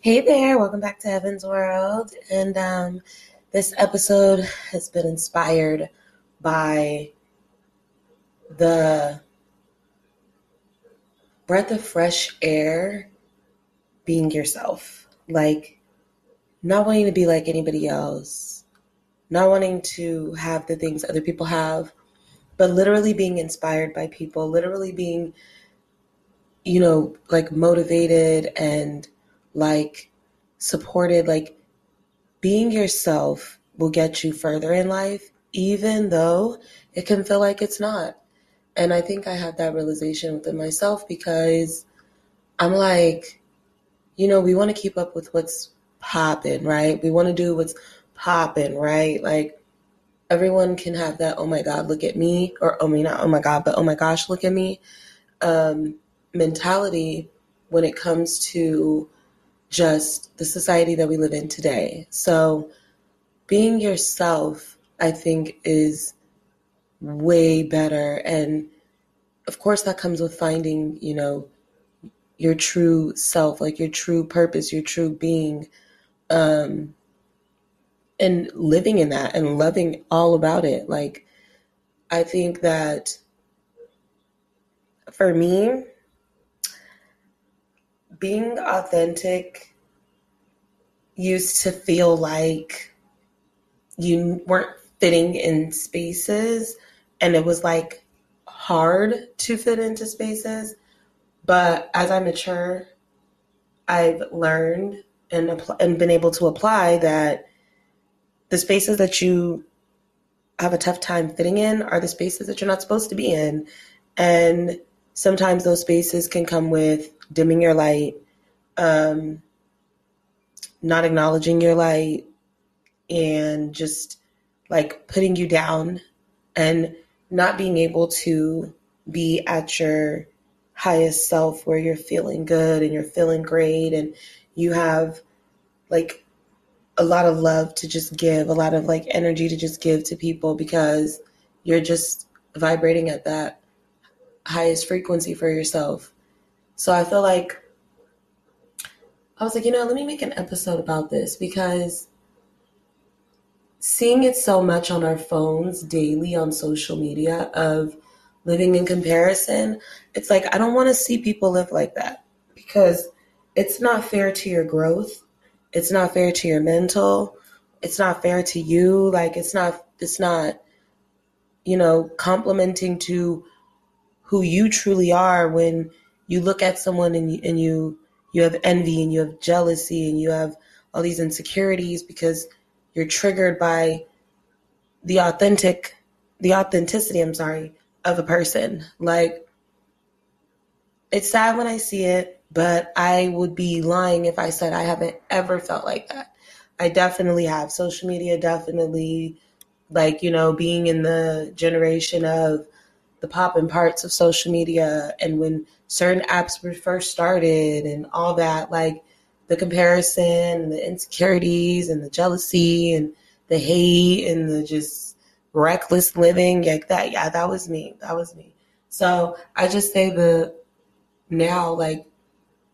Hey there, welcome back to Heaven's World. And um, this episode has been inspired by the breath of fresh air being yourself. Like, not wanting to be like anybody else, not wanting to have the things other people have, but literally being inspired by people, literally being, you know, like motivated and like supported, like being yourself will get you further in life, even though it can feel like it's not. And I think I had that realization within myself because I'm like, you know, we want to keep up with what's popping, right? We want to do what's popping, right? Like everyone can have that, oh my God, look at me, or oh me, not oh my God, but oh my gosh, look at me um, mentality when it comes to just the society that we live in today. So, being yourself, I think, is way better. And of course, that comes with finding, you know, your true self, like your true purpose, your true being, um, and living in that and loving all about it. Like, I think that for me, being authentic used to feel like you weren't fitting in spaces and it was like hard to fit into spaces. But as i mature i've learned and, and been able to apply that the spaces that you have a tough time fitting in are the spaces that you're not supposed to be in. And sometimes those spaces can come with dimming your light, um, not acknowledging your light, and just like putting you down and not being able to be at your highest self where you're feeling good and you're feeling great and you have like a lot of love to just give, a lot of like energy to just give to people because you're just vibrating at that highest frequency for yourself. So I feel like I was like, you know, let me make an episode about this because seeing it so much on our phones daily on social media of living in comparison, it's like I don't want to see people live like that because it's not fair to your growth. It's not fair to your mental. It's not fair to you. Like it's not it's not you know, complimenting to who you truly are when you look at someone and you, and you you have envy and you have jealousy and you have all these insecurities because you're triggered by the authentic the authenticity i'm sorry of a person. Like it's sad when i see it but i would be lying if i said i haven't ever felt like that. I definitely have. Social media definitely like you know being in the generation of the pop and parts of social media and when certain apps were first started and all that, like the comparison and the insecurities and the jealousy and the hate and the just reckless living like that. Yeah, that was me. That was me. So I just say the now like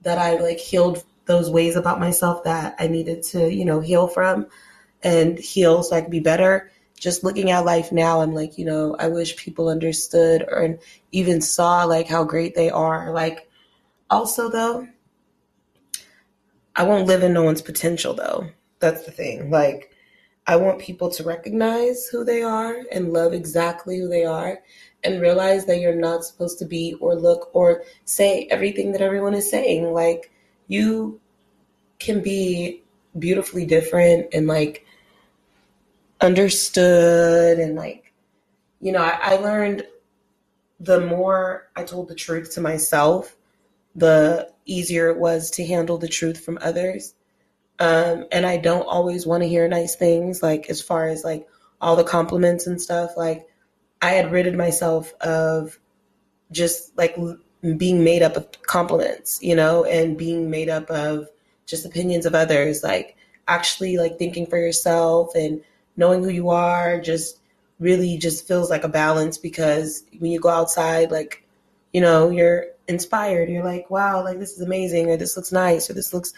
that I like healed those ways about myself that I needed to, you know, heal from and heal so I could be better just looking at life now, I'm like, you know, I wish people understood or even saw like how great they are. Like, also though, I won't live in no one's potential though. That's the thing. Like, I want people to recognize who they are and love exactly who they are and realize that you're not supposed to be or look or say everything that everyone is saying. Like, you can be beautifully different and like understood and like you know I, I, learned the more i told the truth to myself the easier it was to handle the truth from others. Um, and i don't always want to hear nice things like as far as like all the compliments and stuff. Like i had ridded myself of just like being made up of compliments you know and being made up of just opinions of others. Like actually like thinking for yourself and knowing who you are just really just feels like a balance because when you go outside, like, you know, you're inspired. You're like, wow, like this is amazing, or this looks nice, or this looks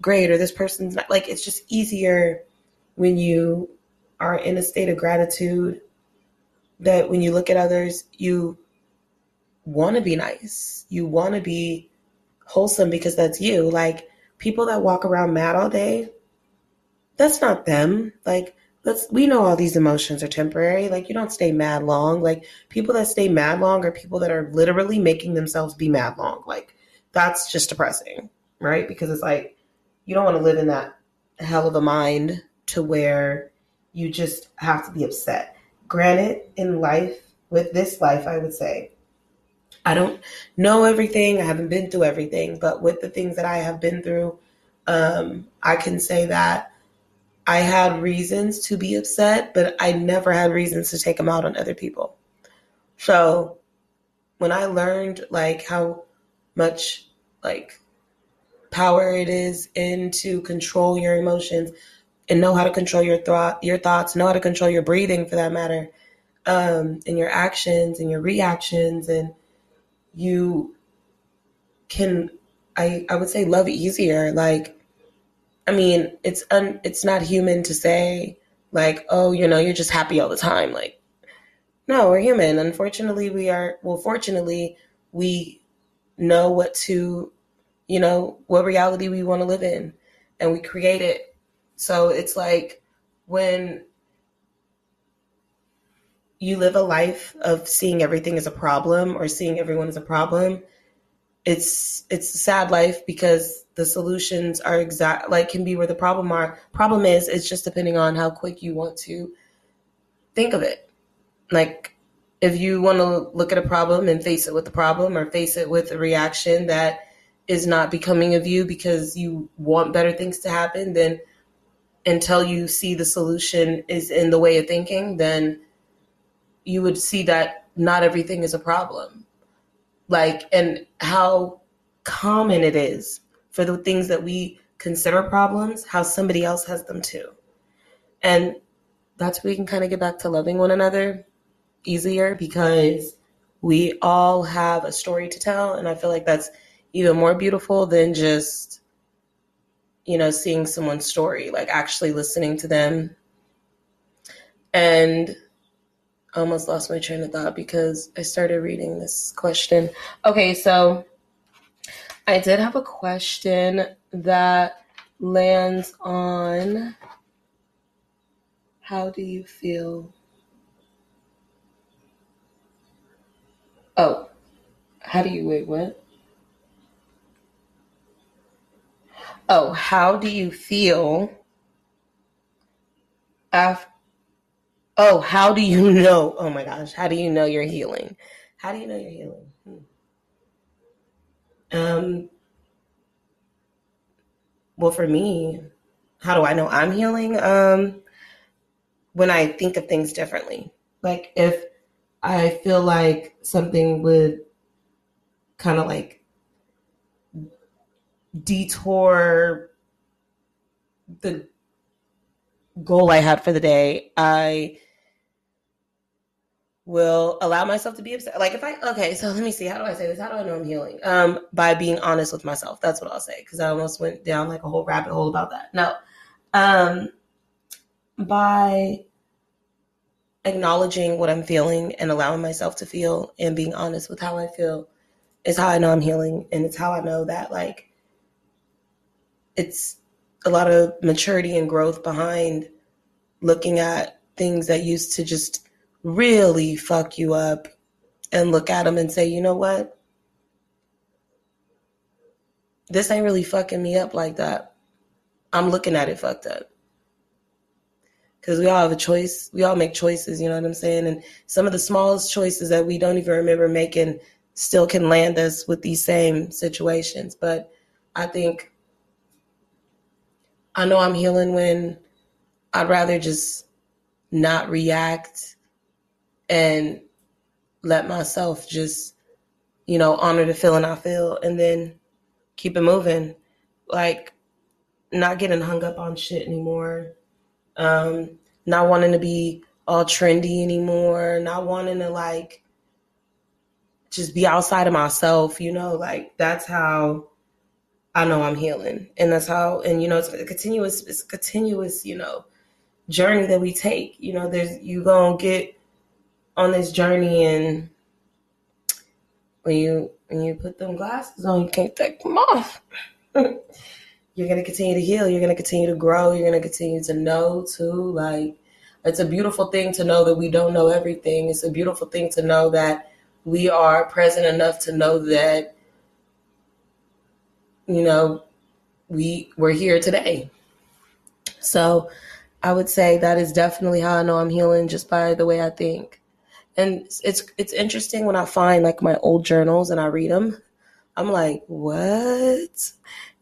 great or this person's not like it's just easier when you are in a state of gratitude that when you look at others, you want to be nice. You want to be wholesome because that's you. Like people that walk around mad all day, that's not them. Like let's we know all these emotions are temporary. Like you don't stay mad long. Like people that stay mad long are people that are literally making themselves be mad long. Like that's just depressing, right? Because it's like you don't want to live in that hell of a mind to where you just have to be upset. Granted, in life, with this life, I would say, I don't know everything. I haven't been through everything, but with the things that I have been through, um, I can say that I had reasons to be upset, but I never had reasons to take them out on other people. So when I learned like how much like power it is in to control your emotions and know how to control your thought your thoughts, know how to control your breathing for that matter, um, and your actions and your reactions and you can I I would say love easier. Like I mean, it's un, it's not human to say like, oh, you know, you're just happy all the time. Like, no, we're human. Unfortunately, we are. Well, fortunately, we know what to, you know, what reality we want to live in, and we create it. So it's like when you live a life of seeing everything as a problem or seeing everyone as a problem it's it's a sad life because the solutions are exact like can be where the problem are problem is it's just depending on how quick you want to think of it. Like if you want to look at a problem and face it with the problem or face it with a reaction that is not becoming of you because you want better things to happen then until you see the solution is in the way of thinking then you would see that not everything is a problem like and how common it is for the things that we consider problems how somebody else has them too. And that's where we can kind of get back to loving one another easier because we all have a story to tell and i feel like that's even more beautiful than just you know seeing someone's story like actually listening to them. And I almost lost my train of thought because I started reading this question. Okay, so I did have a question that lands on how do you feel? Oh, how do you wait? What? Oh, how do you feel after? Oh, how do you know? Oh my gosh, how do you know you're healing? How do you know you're healing? Hmm. Um. Well, for me, how do I know I'm healing? Um, when I think of things differently. Like if I feel like something would kind of like detour the goal I had for the day, I will allow myself to be upset. Like if I okay, so let me see. How do I say this? How do I know I'm healing? Um, by being honest with myself. That's what I'll say because I almost went down like a whole rabbit hole about that. No, um, by acknowledging what I'm feeling and allowing myself to feel and being honest with how I feel is how I know I'm healing, and it's how I know that like it's a lot of maturity and growth behind looking at things that used to just really fuck you up and look at them and say, you know what? This ain't really fucking me up like that. I'm looking at it fucked up. Because we all have a choice. We all make choices, you know what I'm saying? And some of the smallest choices that we don't even remember making still can land us with these same situations. But I think I know I'm healing when I'd rather just not react and let myself just, you know, honor the feeling I feel and then keep it moving. Like, not getting hung up on shit anymore. Um, not wanting to be all trendy anymore. Not wanting to, like, just be outside of myself, you know, like, that's how I know I'm healing. And that's how, and you know, it's a continuous, it's a continuous, you know, journey that we take. You know, there's, you gonna get on this journey and when you, when you put them glasses on, you can't take them off. you're gonna continue to heal. You're gonna continue to grow. You're gonna continue to know too. Like, it's a beautiful thing to know that we don't know everything. It's a beautiful thing to know that we are present enough to know that you know, we we're here today. So I would say that is definitely how I know I'm healing just by the way I think. And it's it's interesting when I find like my old journals and I read them. I'm like, what?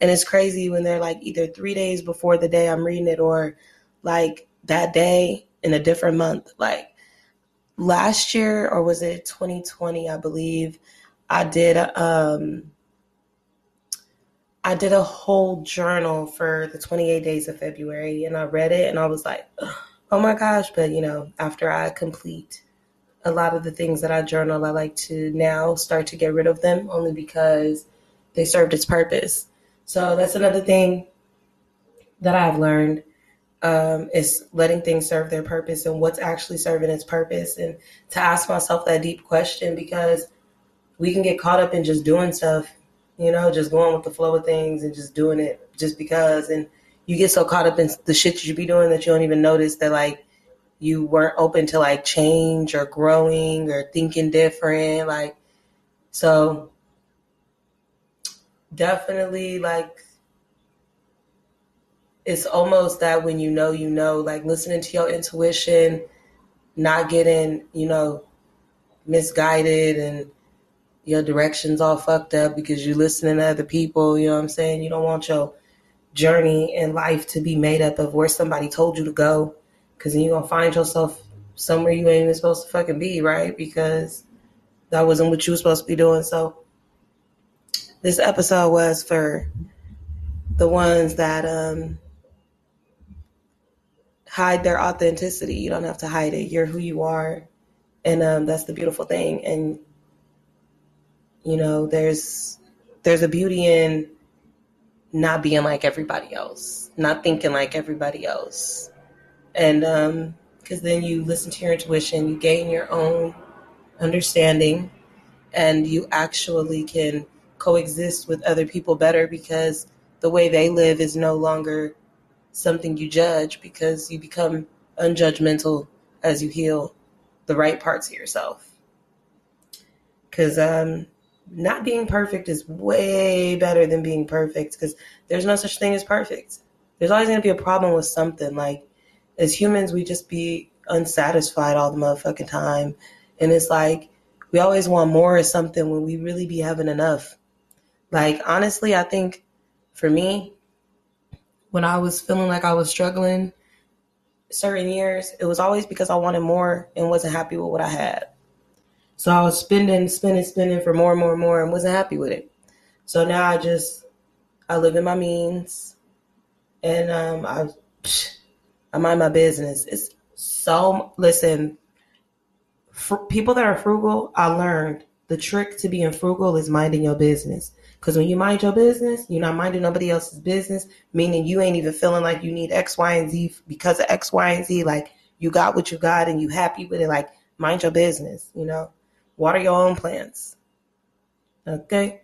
And it's crazy when they're like either three days before the day I'm reading it or like that day in a different month. Like last year, or was it 2020, I believe, I did um I did a whole journal for the 28 days of February and I read it and I was like, oh my gosh. But, you know, after I complete a lot of the things that I journal, I like to now start to get rid of them only because they served its purpose. So that's another thing that I've learned um, is letting things serve their purpose and what's actually serving its purpose and to ask myself that deep question because we can get caught up in just doing stuff you know, just going with the flow of things and just doing it just because. And you get so caught up in the shit you be doing that you don't even notice that like you weren't open to like change or growing or thinking different. Like, so definitely like it's almost that when you know, you know, like listening to your intuition, not getting, you know, misguided and your directions all fucked up because you're listening to other people. You know what I'm saying? You don't want your journey in life to be made up of where somebody told you to go because you're going to find yourself somewhere you ain't even supposed to fucking be, right? Because that wasn't what you were supposed to be doing. So this episode was for the ones that um, hide their authenticity. You don't have to hide it. You're who you are. And um, that's the beautiful thing. And you know, there's there's a beauty in not being like everybody else, not thinking like everybody else. And um because then you listen to your intuition, you gain your own understanding and you actually can coexist with other people better because the way they live is no longer something you judge because you become unjudgmental as you heal the right parts of yourself. Because um, not being perfect is way better than being perfect because there's no such thing as perfect. There's always going to be a problem with something. Like, as humans, we just be unsatisfied all the motherfucking time. And it's like, we always want more of something when we really be having enough. Like, honestly, I think for me, when I was feeling like I was struggling certain years, it was always because I wanted more and wasn't happy with what I had. So I was spending, spending, spending for more and more and more and wasn't happy with it. So now I just, I live in my means and um, I, I mind my business. It's so, listen, people that are frugal, I learned the trick to being frugal is minding your business. Because when you mind your business, you're not minding nobody else's business, meaning you ain't even feeling like you need X, Y, and Z because of X, Y, and Z. Like you got what you got and you happy with it. Like mind your business, you know? water your own plants. Okay?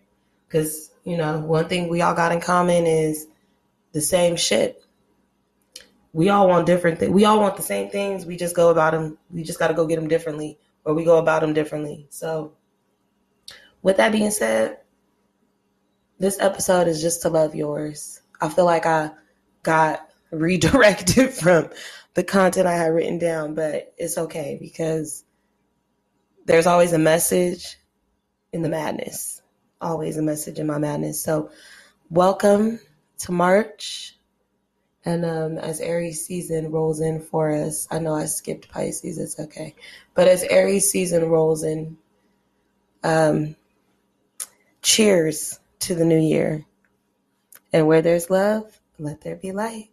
Because, you know, one thing we all got in common is the same shit. We all want different things. We all want the same things. We just go about them. We just got to go get them differently, or we go about them differently. So, with that being said, this episode is just to love yours. I feel like I got redirected from the content I had written down, but it's okay because there's always a message in the madness. Always a message in my madness. So, welcome to March. And um, as Aries season rolls in for us, I know I skipped Pisces, it's okay. But as Aries season rolls in, um, cheers to the new year. And where there's love, let there be light.